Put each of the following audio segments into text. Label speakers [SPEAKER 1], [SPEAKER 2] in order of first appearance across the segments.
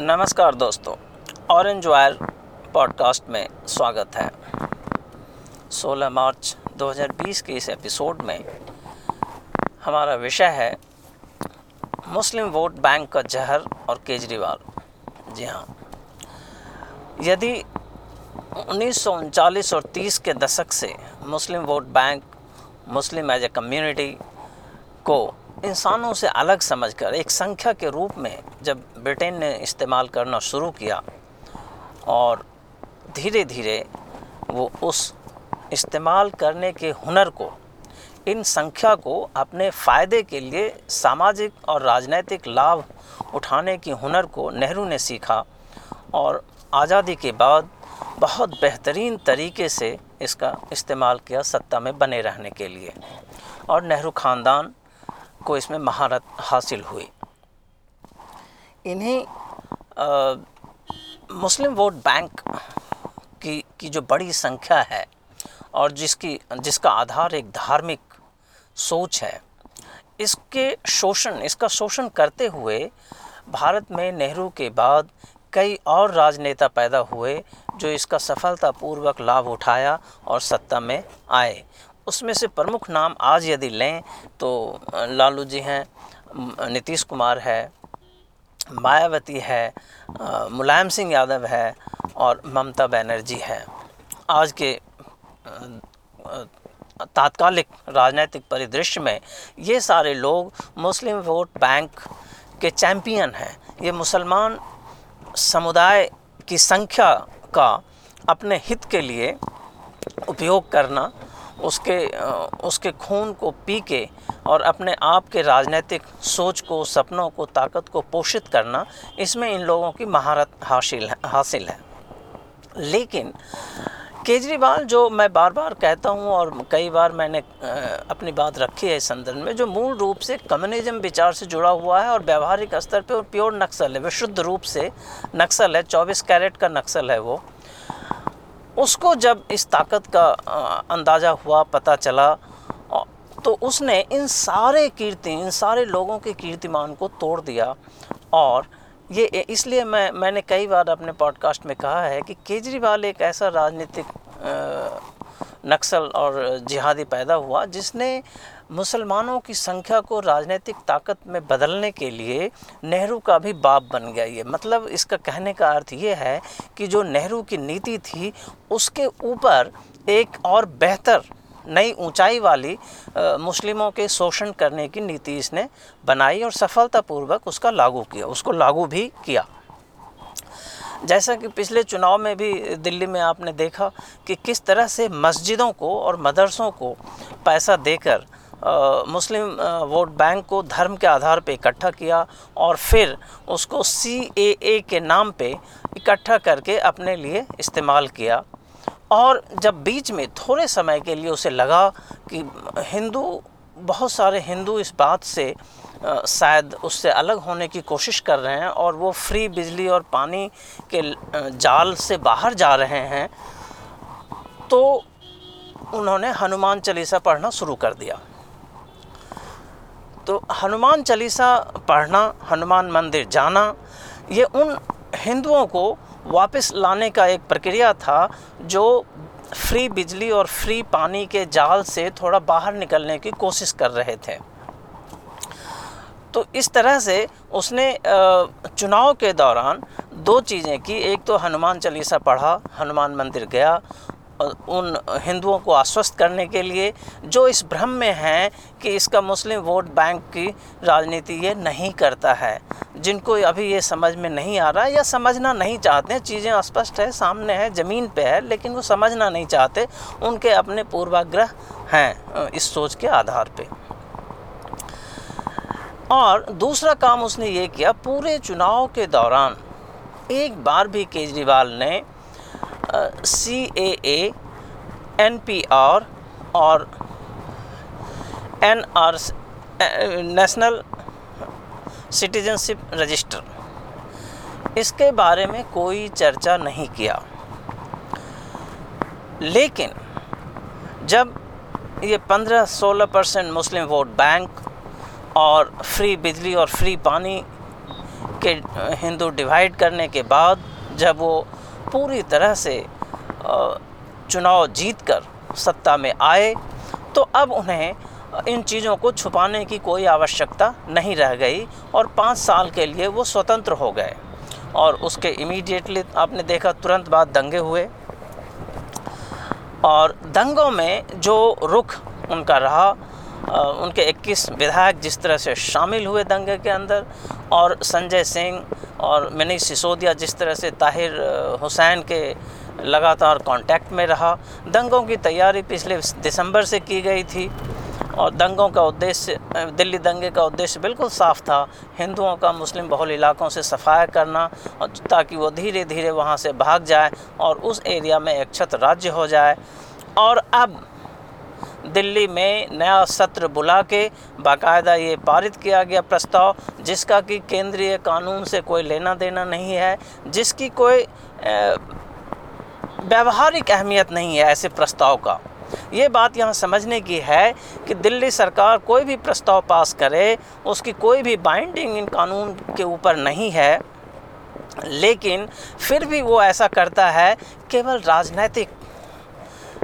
[SPEAKER 1] नमस्कार दोस्तों orange wire podcast में स्वागत है। 16 मार्च 2020 के इस एपिसोड में हमारा विषय है मुस्लिम वोट बैंक का जहर और केजरीवाल। जी हाँ यदि उन्नीस और 30 के दशक से Muslim vote bank, Muslim as a community को इंसानों से अलग समझकर, एक संख्या के रूप में जब ब्रिटेन ने इस्तेमाल करना शुरू किया और धीरे धीरे वो उस इस्तेमाल करने के हुनर को, इन संख्या को अपने फ़ायदे के लिए सामाजिक और राजनीतिक लाभ उठाने की हुनर को नेहरू ने सीखा और आज़ादी के बाद बहुत बेहतरीन तरीके से इसका इस्तेमाल किया सत्ता में बने रहने के लिए। और नेहरू ख़ानदान को इसमें महारत हासिल हुई। इन्हीं मुस्लिम वोट बैंक की की जो बड़ी संख्या है और जिसकी, जिसका आधार एक धार्मिक सोच है, इसके शोषण, इसका शोषण करते हुए भारत में नेहरू के बाद कई और राजनेता पैदा हुए जो इसका सफलतापूर्वक लाभ उठाया और सत्ता में आए। उसमें से प्रमुख नाम आज यदि लें तो लालू जी हैं नीतीश कुमार है, मायावती है मुलायम सिंह यादव है और ममता बनर्जी है। आज के तात्कालिक राजनीतिक परिदृश्य में ये सारे लोग मुस्लिम वोट बैंक के चैंपियन हैं। ये मुसलमान समुदाय की संख्या का अपने हित के लिए उपयोग करना उसके उसके खून को पी के और अपने आप के राजनीतिक सोच को, सपनों को, ताकत को पोषित करना इसमें इन लोगों की महारत हासिल है हासिल है। लेकिन केजरीवाल, जो मैं बार बार कहता हूँ और कई बार मैंने अपनी बात रखी है इस संदर्भ में, जो मूल रूप से कम्युनिज्म विचार से जुड़ा हुआ है और व्यवहारिक स्तर पे और प्योर नक्सल है, विशुद्ध रूप से नक्सल है 24 कैरेट का नक्सल है वो उसको जब इस ताकत का अंदाज़ा हुआ, पता चला तो उसने इन सारे कीर्ति, इन सारे लोगों के कीर्तिमान को तोड़ दिया। और ये इसलिए मैं, मैंने कई बार अपने पॉडकास्ट में कहा है कि केजरीवाल एक ऐसा राजनीतिक नक्सल और जिहादी पैदा हुआ जिसने मुसलमानों की संख्या को राजनीतिक ताकत में बदलने के लिए नेहरू का भी बाप बन गया ये। मतलब इसका कहने का अर्थ ये है कि जो नेहरू की नीति थी उसके ऊपर एक और बेहतर नई ऊंचाई वाली आ, मुस्लिमों के शोषण करने की नीति इसने बनाई और सफलतापूर्वक उसका लागू किया उसको लागू भी किया। जैसा कि पिछले चुनाव में भी दिल्ली में आपने देखा कि किस तरह से मस्जिदों को और मदरसों को पैसा देकर मुस्लिम वोट बैंक को धर्म के आधार पर इकट्ठा किया और फिर उसको सी ए के नाम पे इकट्ठा करके अपने लिए इस्तेमाल किया। और जब बीच में थोड़े समय के लिए उसे लगा कि हिंदू, बहुत सारे हिंदू इस बात से शायद उससे अलग होने की कोशिश कर रहे हैं और वो फ्री बिजली और पानी के जाल से बाहर जा रहे हैं तो उन्होंने हनुमान चालीसा पढ़ना शुरू कर दिया। तो हनुमान चालीसा पढ़ना, हनुमान मंदिर जाना, ये उन हिंदुओं को वापस लाने का एक प्रक्रिया था जो फ्री बिजली और फ्री पानी के जाल से थोड़ा बाहर निकलने की कोशिश कर रहे थे। तो इस तरह से उसने चुनाव के दौरान दो चीज़ें की। एक तो हनुमान चालीसा पढ़ा, हनुमान मंदिर गया उन हिंदुओं को आश्वस्त करने के लिए जो इस भ्रम में हैं कि इसका मुस्लिम वोट बैंक की राजनीति ये नहीं करता है, जिनको अभी ये समझ में नहीं आ रहा या समझना नहीं चाहते हैं चीज़ें स्पष्ट है, सामने है, ज़मीन पे है, लेकिन वो समझना नहीं चाहते, उनके अपने पूर्वाग्रह हैं इस सोच के आधार पे। और दूसरा काम उसने ये किया, पूरे चुनाव के दौरान एक बार भी केजरीवाल ने C A A N P R और N R national citizenship register इसके बारे में कोई चर्चा नहीं किया। लेकिन जब ये 15-16 परसेंट मुस्लिम वोट बैंक और फ्री बिजली और फ्री पानी के हिंदू डिवाइड करने के बाद जब वो पूरी तरह से चुनाव जीतकर सत्ता में आए तो अब उन्हें इन चीज़ों को छुपाने की कोई आवश्यकता नहीं रह गई और पाँच साल के लिए वो स्वतंत्र हो गए। और उसके इमीडिएटली आपने देखा तुरंत बाद दंगे हुए। और दंगों में जो रुख उनका रहा उनके 21 विधायक जिस तरह से शामिल हुए दंगे के अंदर, और संजय सिंह और मनीष सिसोदिया जिस तरह से ताहिर हुसैन के लगातार कांटेक्ट में रहा। दंगों की तैयारी पिछले दिसंबर से की गई थी, और दंगों का उद्देश्य दिल्ली दंगे का उद्देश्य बिल्कुल साफ़ था, हिंदुओं का मुस्लिम बहुल इलाकों से सफाया करना, और ताकि वो धीरे धीरे वहाँ से भाग जाए और उस एरिया में एक छत राज्य हो जाए। और अब दिल्ली में नया सत्र बुला के बाकायदा ये पारित किया गया प्रस्ताव, जिसका कि केंद्रीय कानून से कोई लेना देना नहीं है, जिसकी कोई व्यवहारिक अहमियत नहीं है ऐसे प्रस्ताव का। ये बात यहाँ समझने की है कि दिल्ली सरकार कोई भी प्रस्ताव पास करे, उसकी कोई भी बाइंडिंग इन कानून के ऊपर नहीं है, लेकिन फिर भी वो ऐसा करता है, केवल राजनैतिक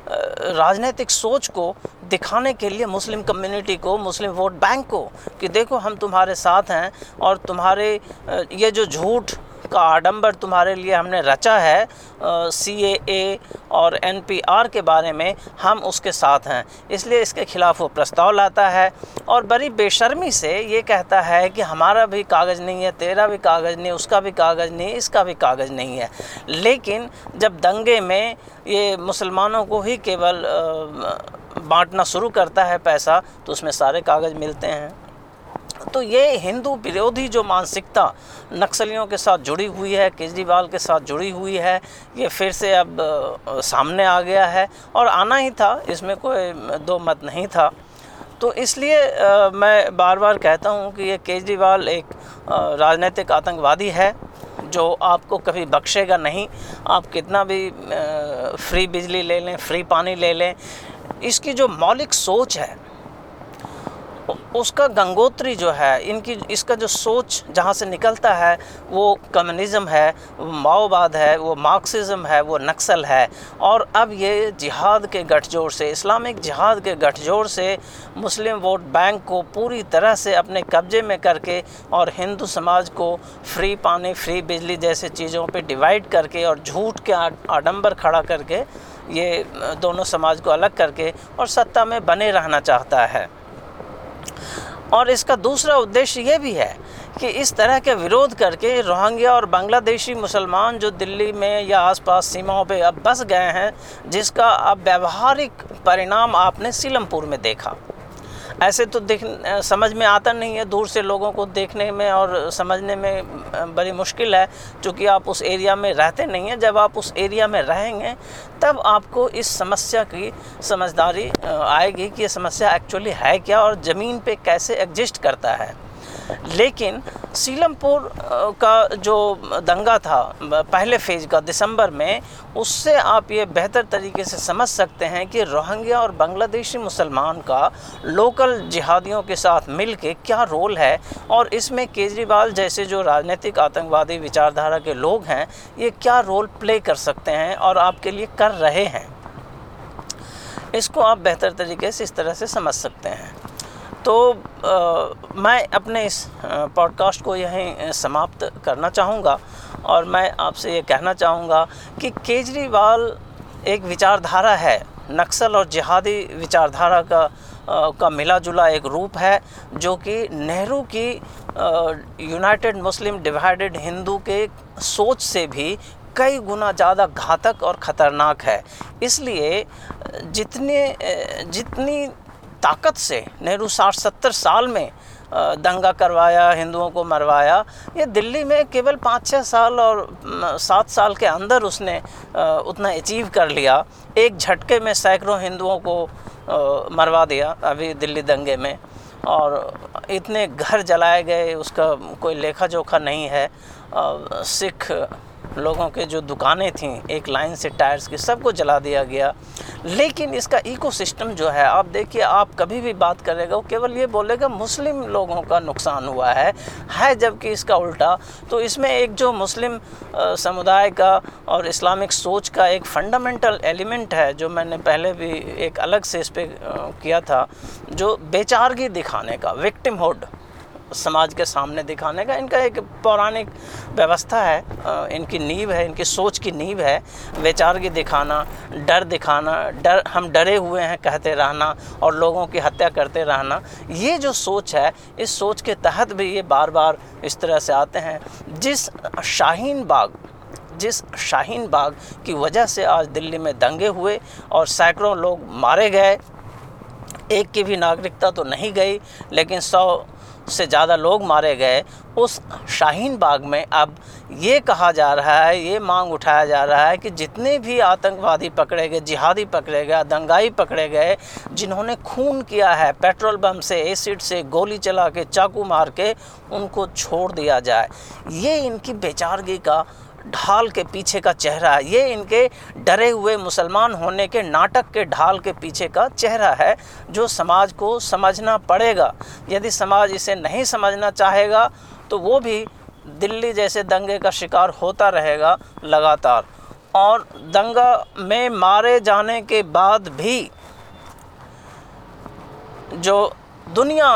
[SPEAKER 1] राजनीतिक सोच को दिखाने के लिए मुस्लिम कम्युनिटी को, मुस्लिम वोट बैंक को कि देखो हम तुम्हारे साथ हैं और तुम्हारे ये जो झूठ का आडंबर तुम्हारे लिए हमने रचा है सी ए ए और एन पी आर के बारे में हम उसके साथ हैं। इसलिए इसके ख़िलाफ़ वो प्रस्ताव लाता है और बड़ी बेशर्मी से ये कहता है कि हमारा भी कागज़ नहीं है, तेरा भी कागज़ नहीं, उसका भी कागज़ नहीं, इसका भी कागज़ नहीं है। लेकिन जब दंगे में ये मुसलमानों को ही केवल बांटना शुरू करता है पैसा तो उसमें सारे कागज़ मिलते हैं। तो ये हिंदू विरोधी जो मानसिकता नक्सलियों के साथ जुड़ी हुई है, केजरीवाल के साथ जुड़ी हुई है, ये फिर से अब सामने आ गया है और आना ही था, इसमें कोई दो मत नहीं था। तो इसलिए मैं बार बार कहता हूँ कि ये केजरीवाल एक राजनीतिक आतंकवादी है, जो आपको कभी बख्शेगा नहीं। आप कितना भी फ्री बिजली ले लें, फ्री पानी ले लें, इसकी जो मौलिक सोच है उसका गंगोत्री जो है, इनकी, इसका जो सोच जहाँ से निकलता है, वो कम्युनिज़म है माओवाद है, वो मार्क्सिज़म है, वो नक्सल है। और अब ये जिहाद के गठजोड़ से, इस्लामिक जिहाद के गठजोड़ से मुस्लिम वोट बैंक को पूरी तरह से अपने कब्ज़े में करके और हिंदू समाज को फ्री पानी, फ्री बिजली जैसे चीज़ों पे डिवाइड करके और झूठ के आडंबर खड़ा करके ये दोनों समाज को अलग करके और सत्ता में बने रहना चाहता है। और इसका दूसरा उद्देश्य ये भी है कि इस तरह के विरोध करके रोहंग्या और बांग्लादेशी मुसलमान जो दिल्ली में या आसपास सीमाओं पे अब बस गए हैं, जिसका अब व्यवहारिक परिणाम आपने सीलमपुर में देखा। ऐसे तो देख समझ में आता नहीं है, दूर से लोगों को देखने में और समझने में बड़ी मुश्किल है क्योंकि आप उस एरिया में रहते नहीं हैं। जब आप उस एरिया में रहेंगे, तब आपको इस समस्या की समझदारी आएगी कि ये समस्या एक्चुअली है क्या और ज़मीन पे कैसे एग्जिस्ट करता है। लेकिन सीलमपुर का जो दंगा था पहले फ़ेज़ का, दिसंबर में, उससे आप ये बेहतर तरीके से समझ सकते हैं कि रोहिंग्या और बांग्लादेशी मुसलमान का लोकल जिहादियों के साथ मिल के क्या रोल है और इसमें केजरीवाल जैसे जो राजनीतिक आतंकवादी विचारधारा के लोग हैं, ये क्या रोल प्ले कर सकते हैं और आपके लिए कर रहे हैं? इसको आप बेहतर तरीके से इस तरह से समझ सकते हैं। तो आ, मैं अपने इस पॉडकास्ट को यहीं समाप्त करना चाहूँगा और मैं आपसे ये कहना चाहूँगा कि केजरीवाल एक विचारधारा है नक्सल और जिहादी विचारधारा का आ, का मिला जुला एक रूप है जो कि नेहरू की यूनाइटेड मुस्लिम डिवाइडेड हिंदू के सोच से भी कई गुना ज़्यादा घातक और ख़तरनाक है। इसलिए जितने जितनी ताकत से नेहरू साठ सत्तर साल में दंगा करवाया, हिंदुओं को मरवाया। ये दिल्ली में केवल पाँच छः साल और सात साल के अंदर उसने उतना अचीव कर लिया। एक झटके में सैकड़ों हिंदुओं को मरवा दिया अभी दिल्ली दंगे में। और इतने घर जलाए गए, उसका कोई लेखा जोखा नहीं है। सिख लोगों के जो दुकानें थीं, एक लाइन से टायर्स की, सबको जला दिया गया। लेकिन इसका इकोसिस्टम जो है, आप देखिए, आप कभी भी बात करेगा, वो केवल ये बोलेगा, मुस्लिम लोगों का नुकसान हुआ है। है जबकि इसका उल्टा तो इसमें एक जो मुस्लिम समुदाय का और इस्लामिक सोच का एक फंडामेंटल एलिमेंट है, जो मैंने पहले भी एक अलग से इस पर किया था, जो बेचारगी दिखाने का विक्टिमहुड समाज के सामने दिखाने का इनका एक पौराणिक व्यवस्था है इनकी नींव है, इनकी सोच की नींव है की दिखाना, डर दिखाना, डर, हम डरे हुए हैं कहते रहना और लोगों की हत्या करते रहना, ये जो सोच है, इस सोच के तहत भी ये बार बार इस तरह से आते हैं। जिस शाहीन बाग, जिस शाहीन बाग की वजह से आज दिल्ली में दंगे हुए और सैकड़ों लोग मारे गए, एक की भी नागरिकता तो नहीं गई, लेकिन सौ से ज़्यादा लोग मारे गए, उस शाहीन बाग में अब ये कहा जा रहा है, ये मांग उठाया जा रहा है कि जितने भी आतंकवादी पकड़े गए, जिहादी पकड़े गए, दंगाई पकड़े गए, जिन्होंने खून किया है, पेट्रोल बम से, एसिड से, गोली चला के, चाकू मार के, उनको छोड़ दिया जाए। ये इनकी बेचारगी का ढाल के पीछे का चेहरा है। ये इनके डरे हुए मुसलमान होने के नाटक के ढाल के पीछे का चेहरा है, जो समाज को समझना पड़ेगा। यदि समाज इसे नहीं समझना चाहेगा तो वो भी दिल्ली जैसे दंगे का शिकार होता रहेगा लगातार। और दंगा में मारे जाने के बाद भी जो दुनिया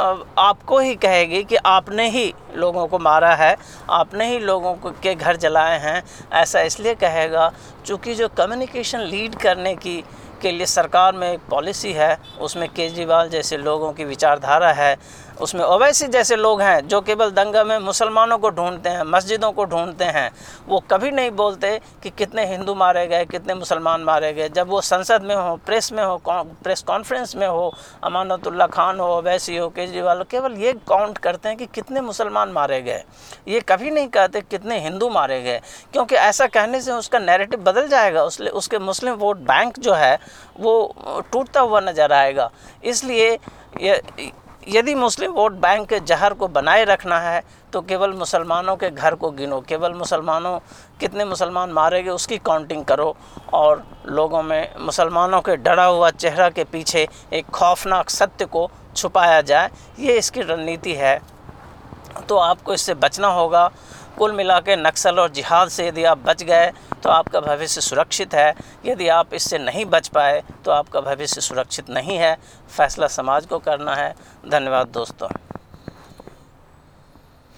[SPEAKER 1] आपको ही कहेगी कि आपने ही लोगों को मारा है, आपने ही लोगों को के घर जलाए हैं, ऐसा इसलिए कहेगा चूँकि जो कम्युनिकेशन लीड करने की, के लिए सरकार में एक पॉलिसी है, उसमें केजरीवाल जैसे लोगों की विचारधारा है उसमें ओवैसी जैसे लोग हैं, जो केवल दंगा में मुसलमानों को ढूंढते हैं, मस्जिदों को ढूंढते हैं, वो कभी नहीं बोलते कि कितने हिंदू मारे गए, कितने मुसलमान मारे गए। जब वो संसद में हो, प्रेस में हो प्रेस कॉन्फ्रेंस में हो, अमानतुल्ला खान हो, ओवैसी हो, केजरीवाल केवल ये काउंट करते हैं कि कितने मुसलमान मारे गए। ये कभी नहीं कहते कितने हिंदू मारे गए, क्योंकि ऐसा कहने से उसका नैरेटिव बदल जाएगा उसके उसके मुस्लिम वोट बैंक जो है, वो टूटता हुआ नज़र आएगा। इसलिए ये यदि मुस्लिम वोट बैंक के जहर को बनाए रखना है तो केवल मुसलमानों के घर को गिनो। केवल मुसलमानों, कितने मुसलमान मारे गए उसकी काउंटिंग करो। और लोगों में मुसलमानों के डरा हुआ चेहरा के पीछे एक खौफनाक सत्य को छुपाया जाए, ये इसकी रणनीति है। तो आपको इससे बचना होगा। कुल मिला के नक्सल और जिहाद से यदि आप बच गए तो आपका भविष्य सुरक्षित है। यदि आप इससे नहीं बच पाए तो आपका भविष्य सुरक्षित नहीं है। फैसला समाज को करना है। धन्यवाद दोस्तों।